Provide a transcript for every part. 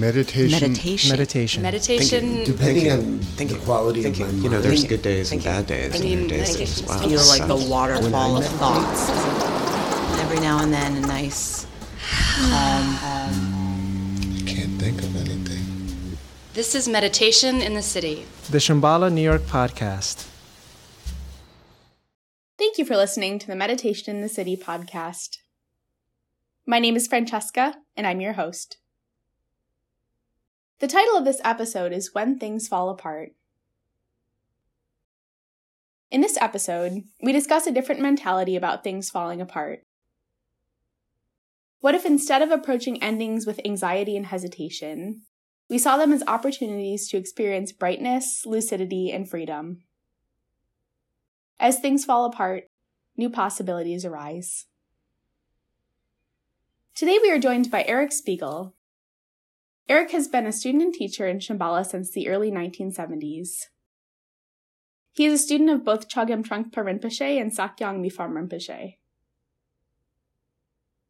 Meditation. Meditation. Meditation. Meditation. Depending on Thank the quality Thank of you. my mind. You know, there's Thank good days and bad days. I and mean, your days that meditation just, wow, Feel like the waterfall of thoughts. Every now and then, a nice, calm. Um, Can't think of anything. This is Meditation in the City. The Shambhala New York podcast. Thank you for listening to the Meditation in the City podcast. My name is Francesca, and I'm your host. The title of this episode is When Things Fall Apart. In this episode, we discuss a different mentality about things falling apart. What if instead of approaching endings with anxiety and hesitation, we saw them as opportunities to experience brightness, lucidity, and freedom? As things fall apart, new possibilities arise. Today we are joined by Eric Spiegel. Eric has been a student and teacher in Shambhala since the early 1970s. He is a student of both Chogyam Trungpa Rinpoche and Sakyong Mipham Rinpoche.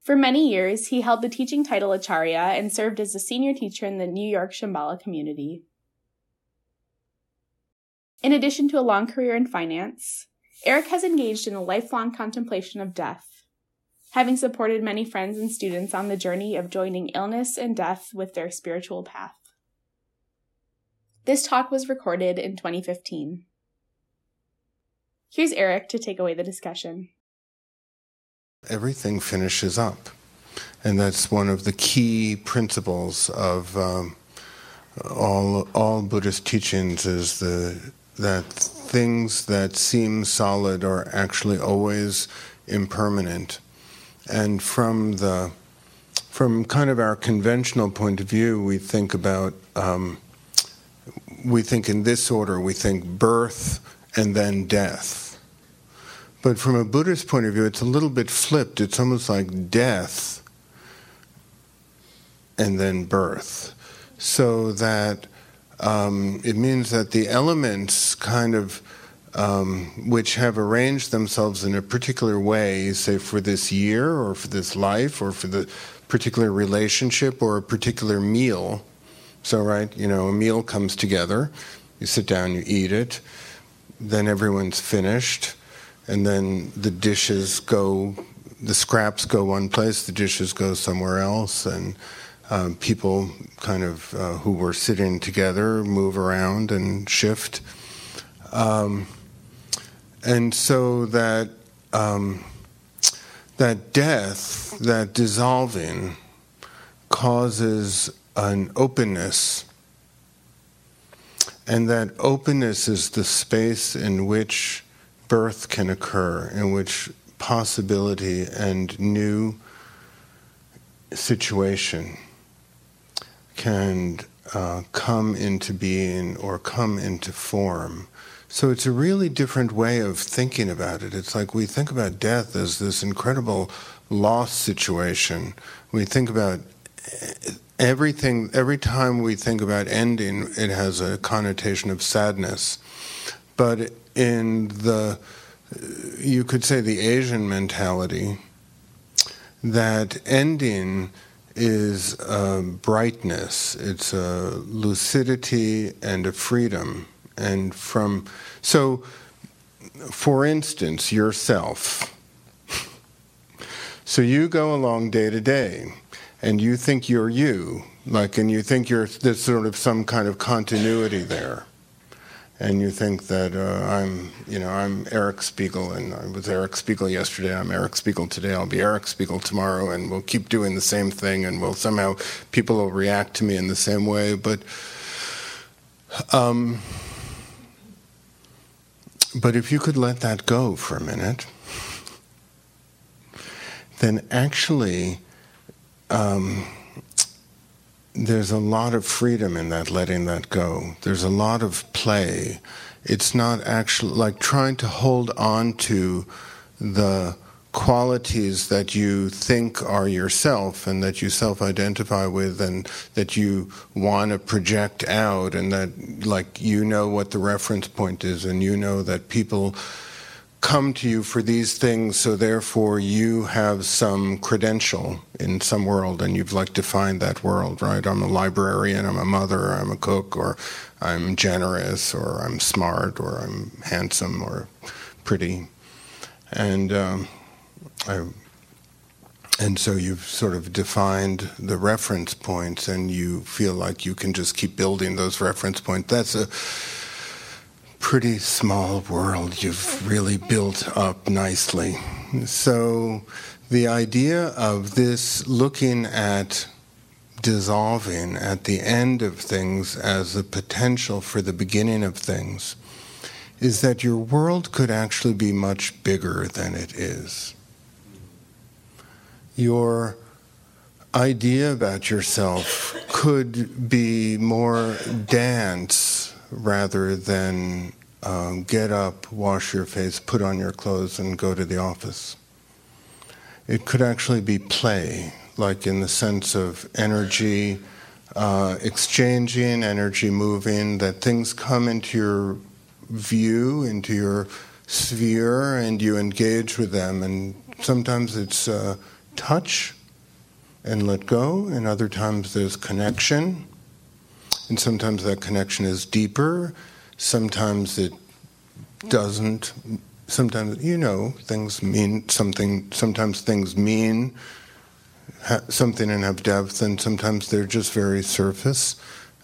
For many years, he held the teaching title Acharya and served as a senior teacher in the New York Shambhala community. In addition to a long career in finance, Eric has engaged in a lifelong contemplation of death, having supported many friends and students on the journey of joining illness and death with their spiritual path. This talk was recorded in 2015. Here's Eric to take away the discussion. Everything finishes up. And that's one of the key principles of um, all, all Buddhist teachings is the, that things that seem solid are actually always impermanent. And from the from kind of our conventional point of view, we think about um, we think in this order. We think birth and then death. But from a Buddhist point of view, it's a little bit flipped. It's almost like death and then birth. So that um, it means that the elements kind of um, which have arranged themselves in a particular way, say for this year or for this life or for the particular relationship or a particular meal. So, right, you know, a meal comes together, you sit down, you eat it, then everyone's finished, and then the dishes go, the scraps go one place, the dishes go somewhere else, and um, people kind of uh, who were sitting together move around and shift. Um, and so that um, that death, that dissolving, causes an openness, and that openness is the space in which birth can occur, in which possibility and new situation can uh, come into being or come into form. So it's a really different way of thinking about it. It's like we think about death as this incredible loss situation. We think about everything, every time we think about ending, it has a connotation of sadness. But in the, you could say the Asian mentality, that ending is a brightness, it's a lucidity and a freedom and from so for instance yourself so you go along day to day and you think you're you like and you think you're there's sort of some kind of continuity there and you think that uh, I'm, you know, I'm Eric Spiegel, and I was Eric Spiegel yesterday. I'm Eric Spiegel today. I'll be Eric Spiegel tomorrow, and we'll keep doing the same thing, and we'll somehow people will react to me in the same way. But um, but if you could let that go for a minute, then actually um, there's a lot of freedom in that letting that go. There's a lot of play. It's not actually like trying to hold on to the qualities that you think are yourself and that you self identify with and that you want to project out and that like you know what the reference point is and you know that people come to you for these things, so therefore you have some credential in some world, and you've like defined that world, right? I'm a librarian, I'm a mother, I'm a cook, or I'm generous, or I'm smart, or I'm handsome, or pretty, and um, I. And so you've sort of defined the reference points, and you feel like you can just keep building those reference points. That's a pretty small world you've really built up nicely. So, the idea of this looking at dissolving at the end of things as a potential for the beginning of things is that your world could actually be much bigger than it is. Your idea about yourself could be more dance rather than um, get up, wash your face, put on your clothes, and go to the office. It could actually be play, like in the sense of energy uh, exchanging, energy moving, that things come into your view, into your sphere, and you engage with them. And sometimes it's uh, touch and let go, and other times there's connection. And sometimes that connection is deeper, sometimes it doesn't. Sometimes, you know, things mean something, sometimes things mean something and have depth, and sometimes they're just very surface.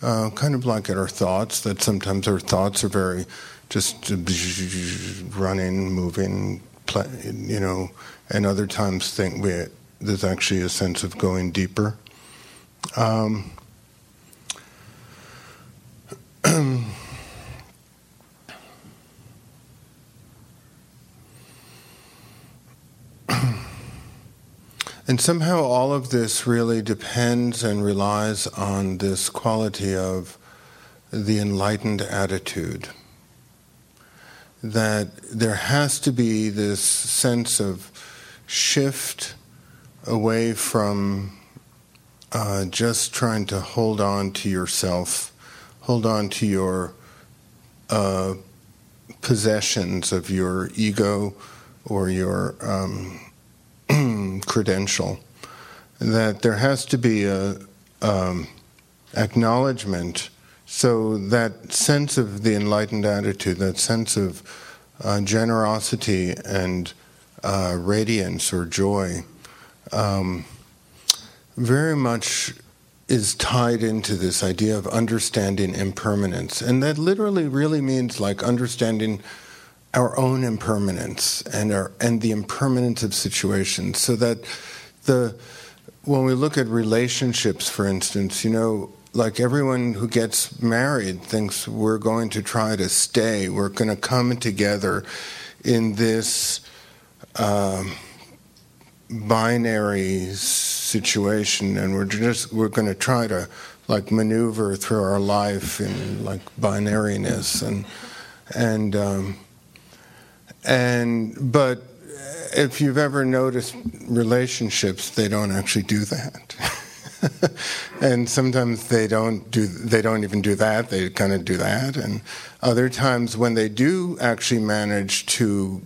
Uh, kind of like at our thoughts, that sometimes our thoughts are very just running, moving, you know, and other times think we, there's actually a sense of going deeper. Um, and somehow all of this really depends and relies on this quality of the enlightened attitude. That there has to be this sense of shift away from uh, just trying to hold on to yourself, hold on to your uh, possessions of your ego or your um, credential. That there has to be a um, acknowledgement. So that sense of the enlightened attitude, that sense of uh, generosity and uh, radiance or joy, um, very much is tied into this idea of understanding impermanence. And that literally really means like understanding our own impermanence and our and the impermanence of situations. So that the when we look at relationships, for instance, you know, like everyone who gets married thinks we're going to try to stay, we're going to come together in this um, binary situation, and we're just we're going to try to like maneuver through our life in like binariness and and um, and but if you've ever noticed relationships, they don't actually do that. and sometimes they don't do they don't even do that they kind of do that and other times when they do actually manage to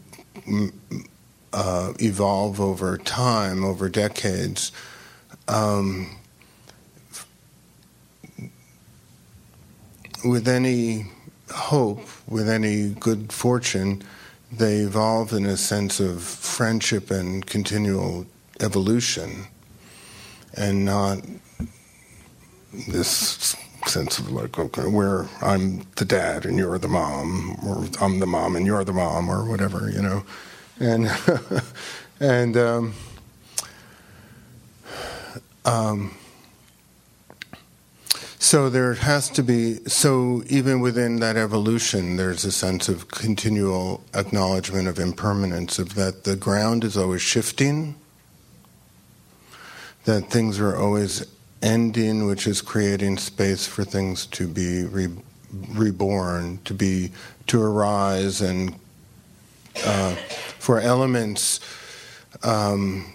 uh, evolve over time over decades um, with any hope with any good fortune they evolve in a sense of friendship and continual evolution and not this sense of like okay where i'm the dad and you're the mom or i'm the mom and you're the mom or whatever you know and and um, um, so there has to be, so even within that evolution, there's a sense of continual acknowledgement of impermanence, of that the ground is always shifting, that things are always ending, which is creating space for things to be re- reborn, to be, to arise, and uh, for elements um,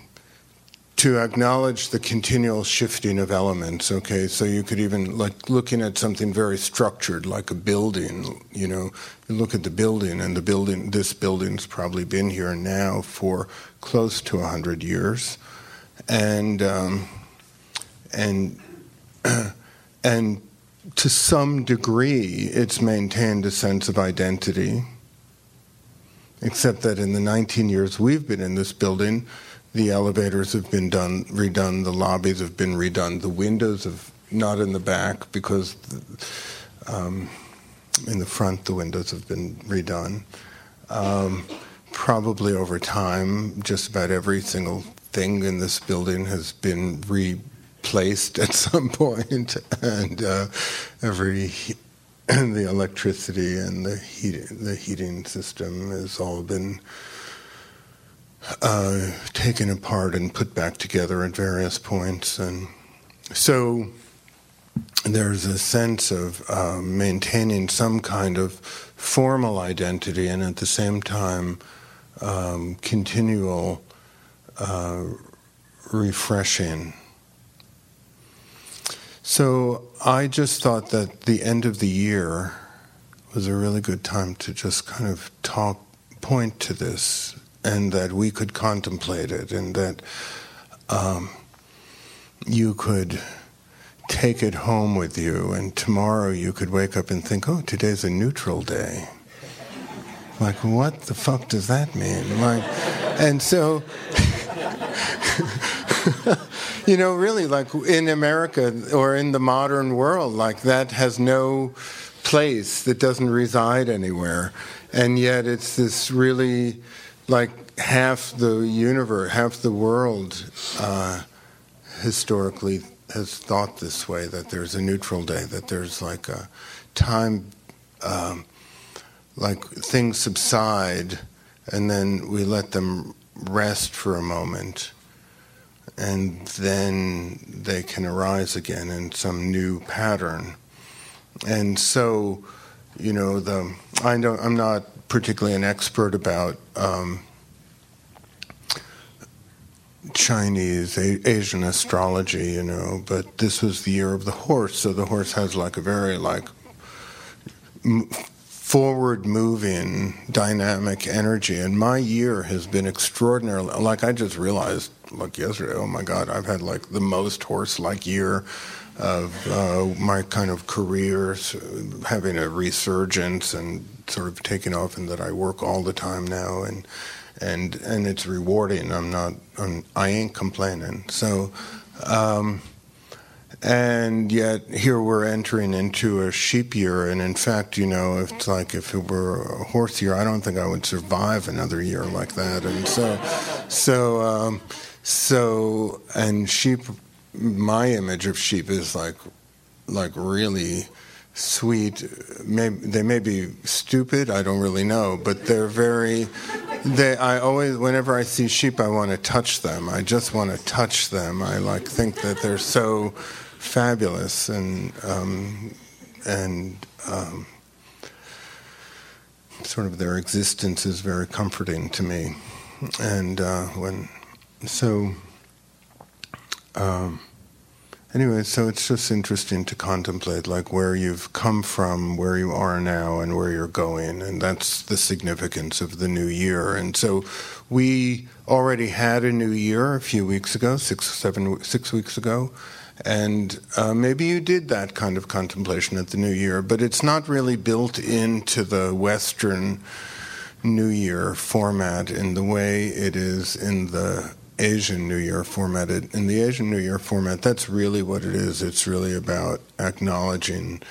to acknowledge the continual shifting of elements. Okay, so you could even like looking at something very structured, like a building. You know, you look at the building, and the building, this building's probably been here now for close to hundred years, and um, and and to some degree, it's maintained a sense of identity. Except that in the 19 years we've been in this building, the elevators have been done, redone, the lobbies have been redone, the windows have not in the back because um, in the front the windows have been redone. Um, probably over time, just about every single thing in this building has been replaced at some point, and uh, every the electricity and the heat, the heating system has all been uh, taken apart and put back together at various points, and so there's a sense of uh, maintaining some kind of formal identity, and at the same time, um, continual uh, refreshing. So I just thought that the end of the year was a really good time to just kind of talk, point to this, and that we could contemplate it, and that um, you could take it home with you, and tomorrow you could wake up and think, oh, today's a neutral day. Like, what the fuck does that mean? Like, and so, you know, really, like in America or in the modern world, like that has no place, that doesn't reside anywhere. And yet it's this really, like half the universe, half the world uh, historically has thought this way that there's a neutral day, that there's like a time. Um, like things subside and then we let them rest for a moment and then they can arise again in some new pattern. And so you know the I don't I'm not particularly an expert about um, Chinese Asian astrology you know but this was the year of the horse so the horse has like a very like forward moving dynamic energy. And my year has been extraordinarily like i just realized like yesterday oh my god i've had like the most horse like year of uh, my kind of career having a resurgence and sort of taking off and that i work all the time now and and and it's rewarding. I'm not I'm, i ain't complaining. So um, and yet here we're entering into a sheep year and in fact you know it's like if it were a horse year i don't think i would survive another year like that. And so so um, so and sheep my image of sheep is like like really sweet. They may be stupid i don't really know but they're very they i always whenever i see sheep i want to touch them. I just want to touch them. I like think that they're so fabulous and um, and um, sort of their existence is very comforting to me. And uh, when so um, anyway, so it's just interesting to contemplate like where you've come from, where you are now, and where you're going, and that's the significance of the new year. And so we already had a new year a few weeks ago, six, seven, six weeks ago. And uh, maybe you did that kind of contemplation at the New Year, but it's not really built into the Western New Year format in the way it is in the Asian New Year format. In the Asian New Year format, that's really what it is. It's really about acknowledging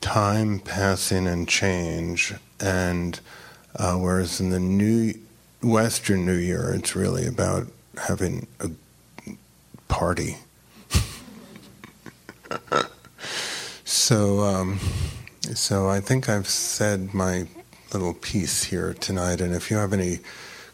time passing and change. And uh, whereas in the New Western New Year, it's really about having a party so, um, so I think I've said my little piece here tonight, and if you have any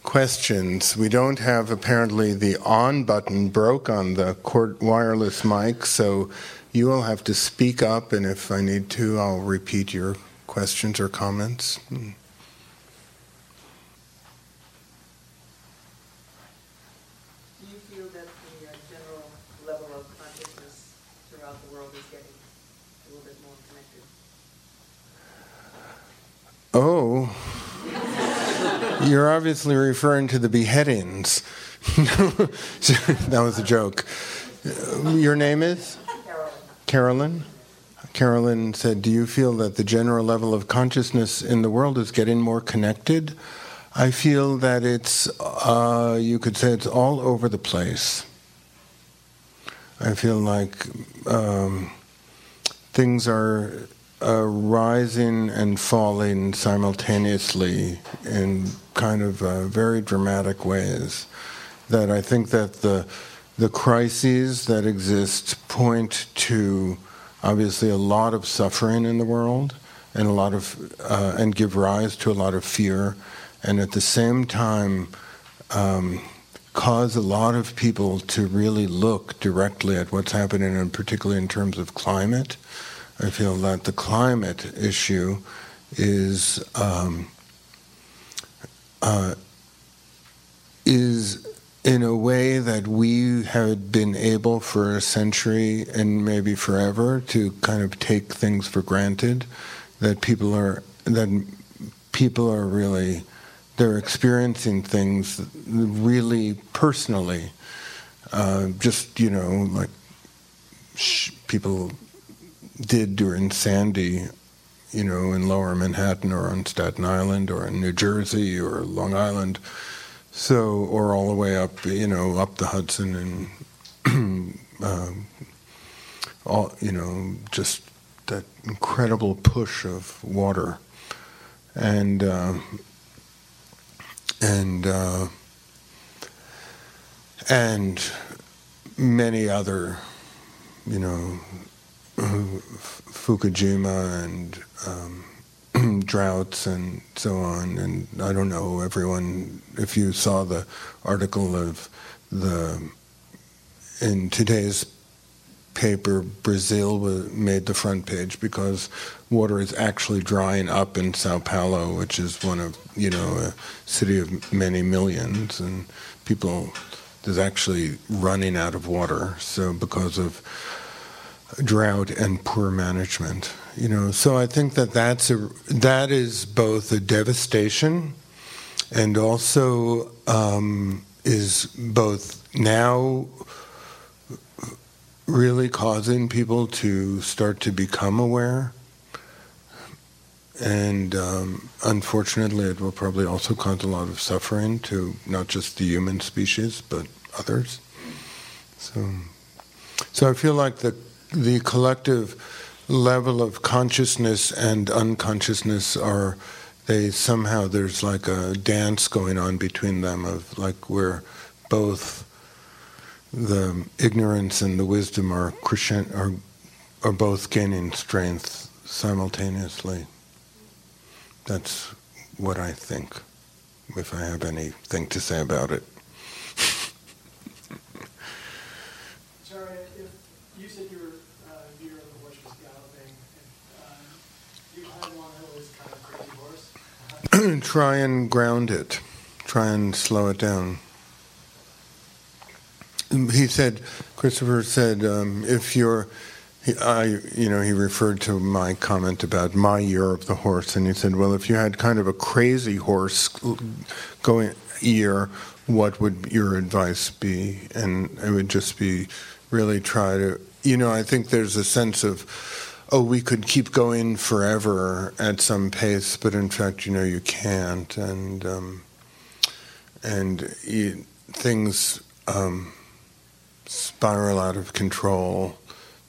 questions, we don't have apparently the on button broke on the wireless mic, so you will have to speak up, and if I need to, I'll repeat your questions or comments. Hmm. Do you feel that the uh, Oh, you're obviously referring to the beheadings. that was a joke. Your name is? Carolyn. Carolyn said, Do you feel that the general level of consciousness in the world is getting more connected? I feel that it's, uh, you could say it's all over the place. I feel like um, things are rising and falling simultaneously in kind of uh, very dramatic ways. That I think that the the crises that exist point to obviously a lot of suffering in the world and a lot of uh, and give rise to a lot of fear, and at the same time. Um, cause a lot of people to really look directly at what's happening, and particularly in terms of climate. I feel that the climate issue is um, uh, is in a way that we had been able for a century and maybe forever to kind of take things for granted. That people are that people are really they're experiencing things really personally. Uh, just you know, like sh- people did during Sandy, you know, in Lower Manhattan or on Staten Island or in New Jersey or Long Island. So, or all the way up, you know, up the Hudson and um, all, you know, just that incredible push of water, and. Uh, and uh, and many other, you know, Fukushima and um, droughts and so on. And I don't know everyone if you saw the article of the in today's paper, Brazil made the front page because water is actually drying up in Sao Paulo, which is one of you know a city of many millions, and people there's actually running out of water. So because of drought and poor management, you know. So I think that that's a that is both a devastation, and also um, is both now really causing people to start to become aware. And um, unfortunately, it will probably also cause a lot of suffering to not just the human species, but others. So, so I feel like the the collective level of consciousness and unconsciousness are they somehow there's like a dance going on between them of like we're both the ignorance and the wisdom are crescent, are are both gaining strength simultaneously. That's what I think. If I have anything to say about it. Sorry, if you said you were uh, near the horse was galloping, and um, you had one that was kind of crazy horse. Try and ground it. Try and slow it down. He said, Christopher said, um, if you're, he, I, you know, he referred to my comment about my year of the horse, and he said, well, if you had kind of a crazy horse going year, what would your advice be? And it would just be really try to, you know, I think there's a sense of, oh, we could keep going forever at some pace, but in fact, you know, you can't, and um, and you, things. Um, spiral out of control,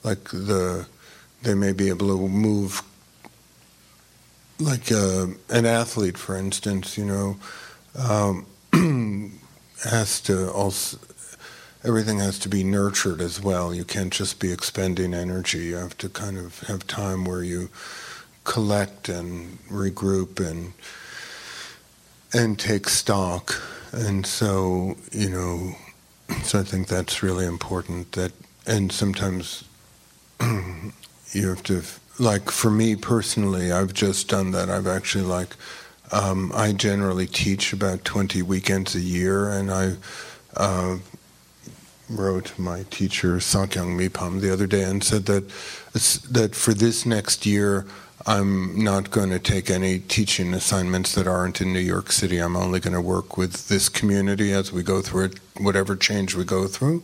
like the they may be able to move like uh, an athlete, for instance, you know, um, has to also everything has to be nurtured as well. You can't just be expending energy. You have to kind of have time where you collect and regroup and and take stock. And so, you know, so I think that's really important. That and sometimes you have to like for me personally, I've just done that. I've actually like um, I generally teach about twenty weekends a year, and I uh, wrote my teacher Sakyong Mipham the other day and said that that for this next year I'm not going to take any teaching assignments that aren't in New York City. I'm only going to work with this community as we go through it, whatever change we go through,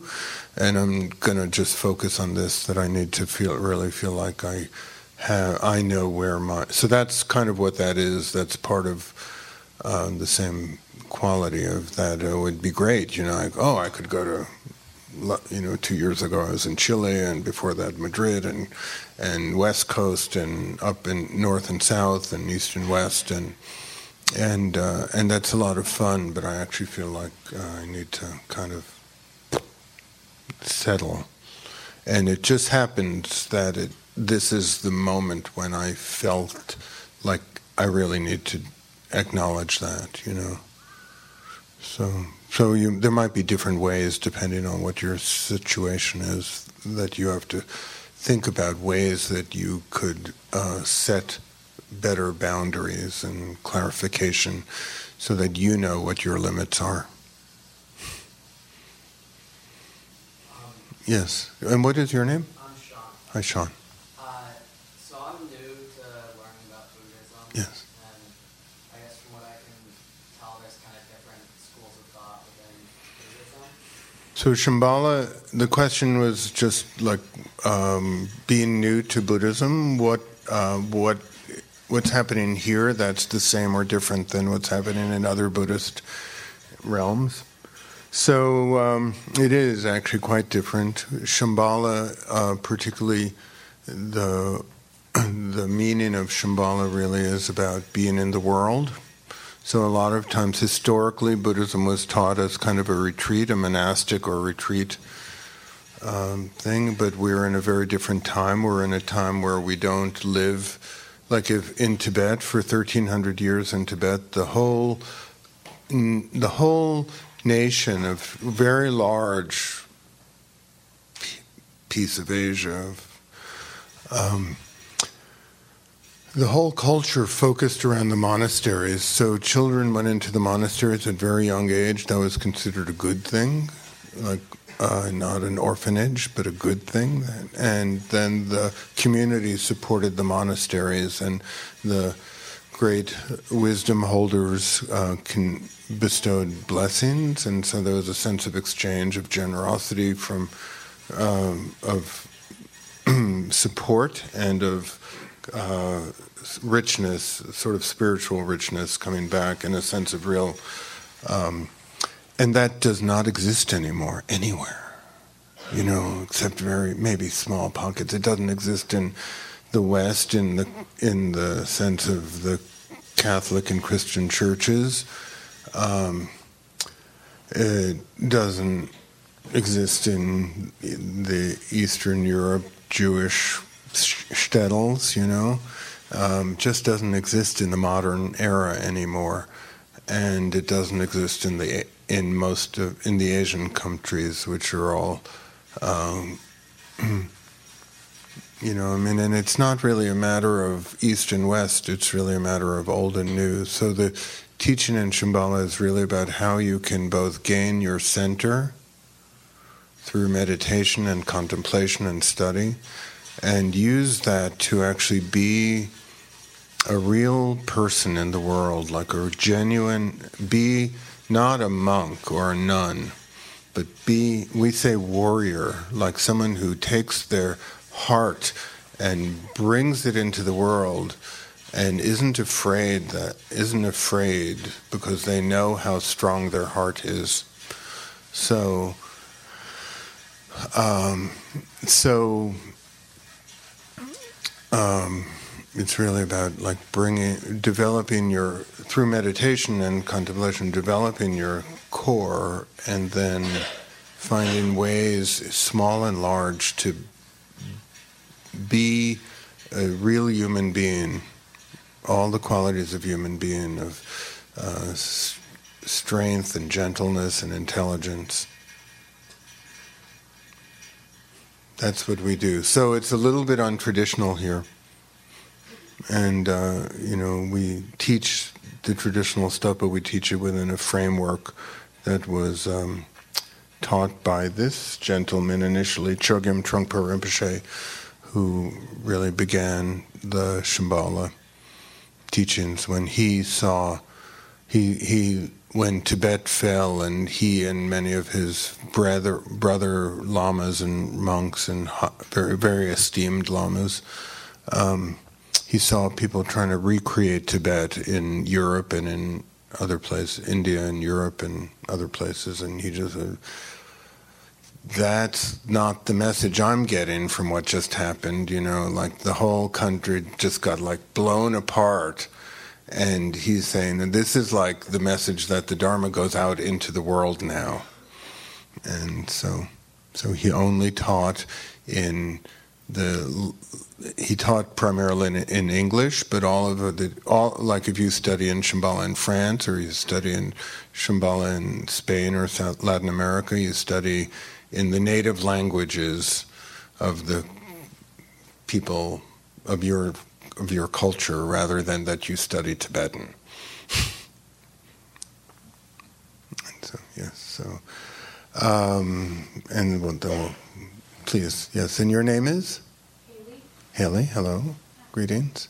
and I'm going to just focus on this. That I need to feel really feel like I have I know where my so that's kind of what that is. That's part of uh, the same quality of that. It would be great, you know. Like oh, I could go to you know, two years ago I was in Chile, and before that Madrid, and and West Coast, and up in North and South, and East and West, and and uh, and that's a lot of fun. But I actually feel like uh, I need to kind of settle, and it just happens that it this is the moment when I felt like I really need to acknowledge that, you know. So so you, there might be different ways depending on what your situation is that you have to think about ways that you could uh, set better boundaries and clarification so that you know what your limits are. Um, yes. And what is your name? I'm Sean. Hi, Sean. Uh, so I'm new to learning about Buddhism. Yes. So Shambhala, the question was just like um, being new to Buddhism. What uh, what what's happening here that's the same or different than what's happening in other Buddhist realms? So um, it is actually quite different. Shambhala, uh, particularly the the meaning of Shambhala, really is about being in the world so, a lot of times, historically, Buddhism was taught as kind of a retreat, a monastic or retreat um, thing, but we're in a very different time. We're in a time where we don't live like if in Tibet for 1300 years in Tibet, the whole the whole nation of very large piece of Asia. Um, the whole culture focused around the monasteries. So children went into the monasteries at very young age. That was considered a good thing, like uh, not an orphanage, but a good thing. And then the community supported the monasteries, and the great wisdom holders uh, can, bestowed blessings, and so there was a sense of exchange of generosity from um, of support and of uh, richness, sort of spiritual richness coming back and a sense of real. Um, and that does not exist anymore anywhere, you know, except very maybe small pockets. It doesn't exist in the West in the in the sense of the Catholic and Christian churches. Um, it doesn't exist in the Eastern Europe Jewish shtetls, you know, um, just doesn't exist in the modern era anymore, and it doesn't exist in the in most of in the Asian countries, which are all. Um, you know, I mean, and it's not really a matter of East and West, it's really a matter of old and new. So the teaching in Shambhala is really about how you can both gain your center through meditation and contemplation and study, and use that to actually be a real person in the world, like a genuine, be not a monk or a nun, but be, we say warrior, like someone who takes their heart and brings it into the world and isn't afraid that isn't afraid because they know how strong their heart is. So um, so um, it's really about like bringing, developing your through meditation and contemplation, developing your core, and then finding ways, small and large, to be a real human being, all the qualities of human being of uh, strength and gentleness and intelligence. That's what we do. So it's a little bit untraditional here and uh, you know we teach the traditional stuff, but we teach it within a framework that was um, taught by this gentleman initially, Chogyam Trungpa Rinpoche, who really began the Shambhala teachings when he saw he he when Tibet fell and he and many of his brother brother lamas and monks and very very esteemed lamas um, he saw people trying to recreate Tibet in Europe and in other places India and Europe and other places and he just uh, that's not the message I'm getting from what just happened. You know, like the whole country just got like blown apart. And he's saying that this is like the message that the Dharma goes out into the world now. And so, so he only taught in the he taught primarily in, in, English, but all of the all like if you study in Shambhala in France or you study in Shambhala in Spain or South Latin America, you study in the native languages of the people of your of your culture rather than that you study Tibetan. so yes, so um, and we'll, please yes, and your name is Haley. Haley, hello, greetings.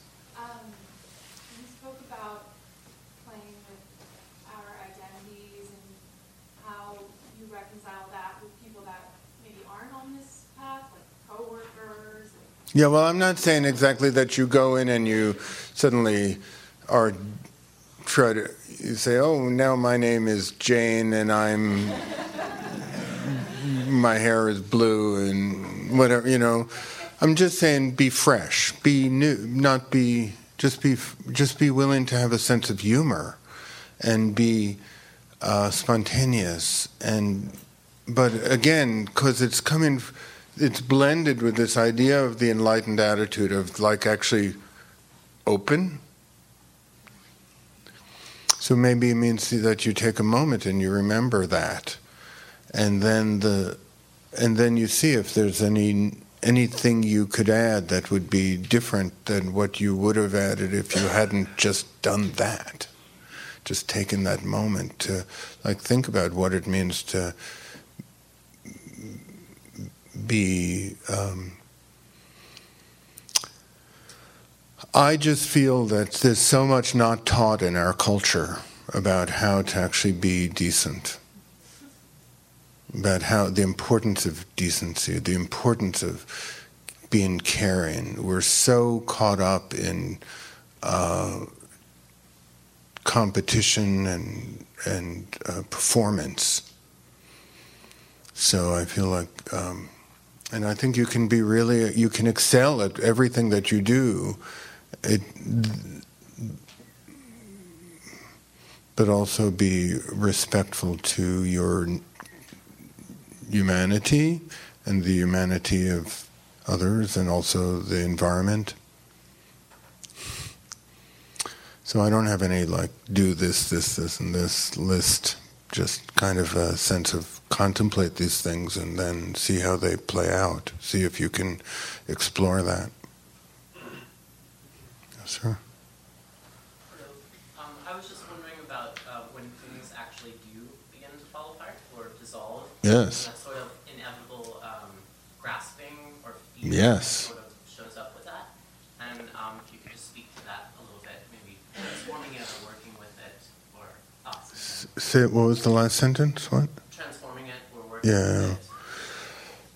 Yeah, well, I'm not saying exactly that you go in and you suddenly are try to you say, "Oh, now my name is Jane and I'm my hair is blue and whatever." You know, I'm just saying, be fresh, be new, not be just be just be willing to have a sense of humor and be uh, spontaneous and but again because it's coming it's blended with this idea of the enlightened attitude of like actually open. So maybe it means that you take a moment and you remember that, and then the, and then you see if there's any anything you could add that would be different than what you would have added if you hadn't just done that, just taken that moment to like think about what it means to be. Um, I just feel that there's so much not taught in our culture about how to actually be decent, about how the importance of decency, the importance of being caring. We're so caught up in uh, competition and and uh, performance. So I feel like. Um, and I think you can be really, you can excel at everything that you do, it, but also be respectful to your humanity and the humanity of others and also the environment. So I don't have any like do this, this, this, and this list. Just kind of a sense of contemplate these things and then see how they play out. See if you can explore that. Yes, sir. I was just wondering about when things actually do begin to fall apart or dissolve. Yes. That sort of inevitable um, grasping or feeling yes. sort of shows up with that. And um, if you could just speak to that a little bit, maybe transforming it or working with it or thoughts. Say, what was the last sentence? What? Transforming it. yeah.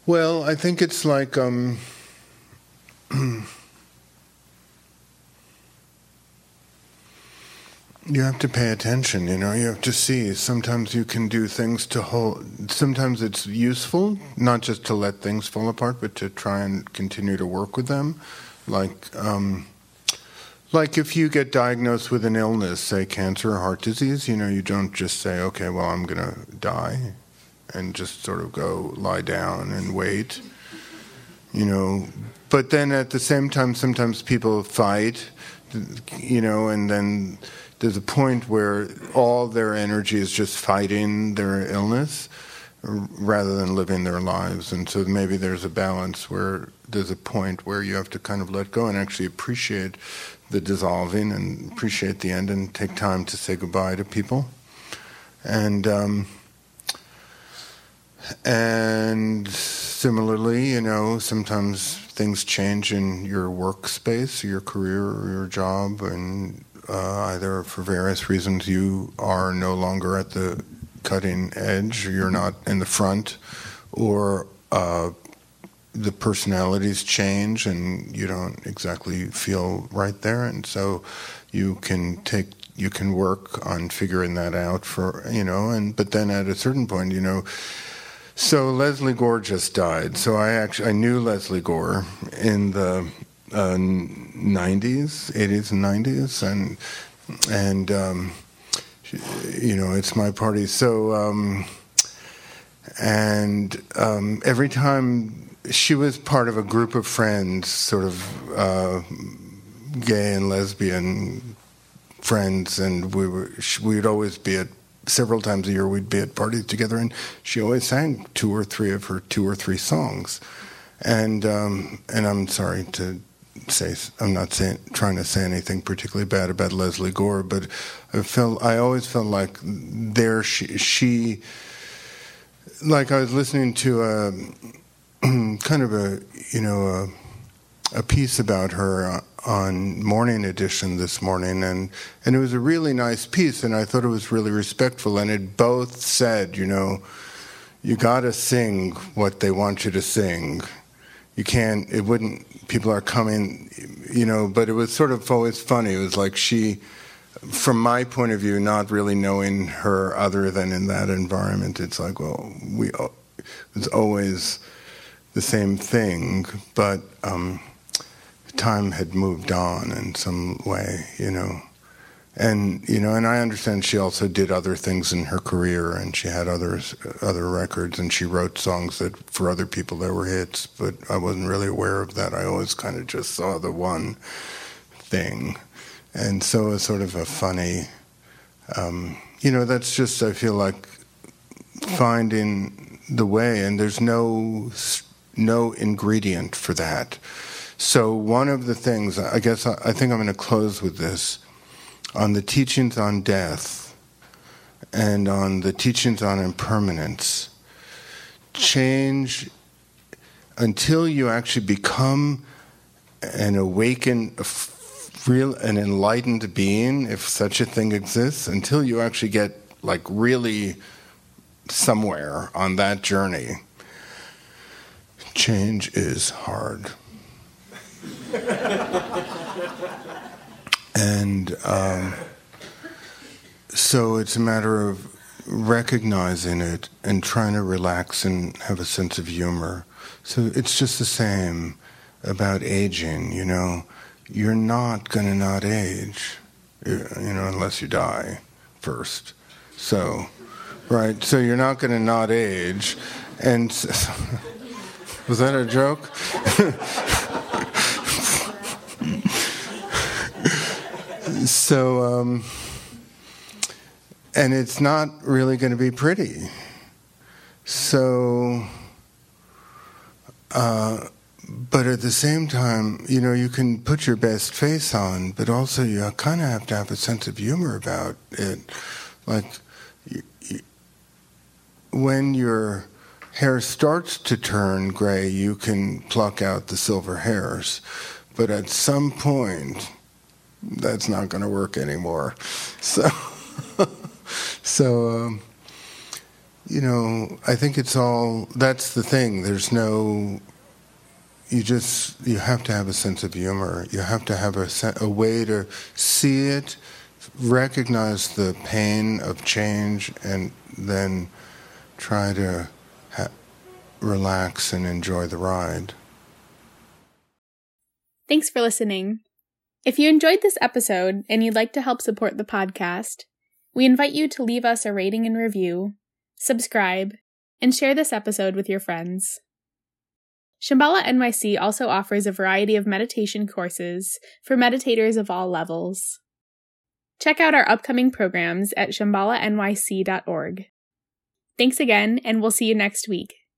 Well, I think it's like um, you have to pay attention. You know, you have to see. Sometimes you can do things to hold. Sometimes it's useful not just to let things fall apart, but to try and continue to work with them. Like, um, like if you get diagnosed with an illness, say cancer or heart disease, you know, you don't just say, "Okay, well, I'm going to die." and just sort of go lie down and wait. You know, but then at the same time, sometimes people fight, you know, and then there's a point where all their energy is just fighting their illness rather than living their lives. And so maybe there's a balance where there's a point where you have to kind of let go and actually appreciate the dissolving and appreciate the end and take time to say goodbye to people. And, um, And similarly, you know, sometimes things change in your workspace, your career, or your job, and uh, either for various reasons you are no longer at the cutting edge, you're not in the front, or uh, the personalities change and you don't exactly feel right there, and so you can take you can work on figuring that out for you know, and but then at a certain point, you know. So Lesley Gore just died. So I actually I knew Lesley Gore in the uh, 90s, 80s and 90s, and and um, you know it's my party. So um, and um, every time she was part of a group of friends, sort of uh, gay and lesbian friends, and we were we'd always be at several times a year we'd be at parties together, and she always sang two or three of her two or three songs, and um, and I'm sorry to say I'm not saying trying to say anything particularly bad about Lesley Gore, but I felt I always felt like there she, she like I was listening to a kind of a you know a, a piece about her uh, on Morning Edition this morning, and and it was a really nice piece, and I thought it was really respectful, and it both said, you know, you got to sing what they want you to sing. You can't. It wouldn't. People are coming, you know. But it was sort of always funny. It was like she, from my point of view, not really knowing her other than in that environment. It's like, well, we. It's always the same thing, but. Um, time had moved on in some way, you know. And you know, and I understand she also did other things in her career, and she had other other records, and she wrote songs that for other people that were hits. But I wasn't really aware of that. I always kind of just saw the one thing, and so it's sort of a funny, um, you know. That's just I feel like finding the way, and there's no no ingredient for that. So, one of the things, I guess I think I'm going to close with this on the teachings on death and on the teachings on impermanence. Change until you actually become an awakened, real, an enlightened being, if such a thing exists, until you actually get like really somewhere on that journey, change is hard. and um, so it's a matter of recognizing it and trying to relax and have a sense of humor. So it's just the same about aging, you know. You're not going to not age, you know, unless you die first. So, right, so you're not going to not age. And was that a joke? so, um, and it's not really going to be pretty. So, uh, but at the same time, you know, you can put your best face on, but also you kind of have to have a sense of humor about it. Like, you, you, when your hair starts to turn gray, you can pluck out the silver hairs. But at some point, that's not going to work anymore. So, so um, you know, I think it's all. That's the thing. There's no. You just you have to have a sense of humor. You have to have a a way to see it, recognize the pain of change, and then try to relax and enjoy the ride. Thanks for listening. If you enjoyed this episode and you'd like to help support the podcast, we invite you to leave us a rating and review, subscribe, and share this episode with your friends. Shambhala NYC also offers a variety of meditation courses for meditators of all levels. Check out our upcoming programs at shambhalanyc.org. Thanks again, and we'll see you next week.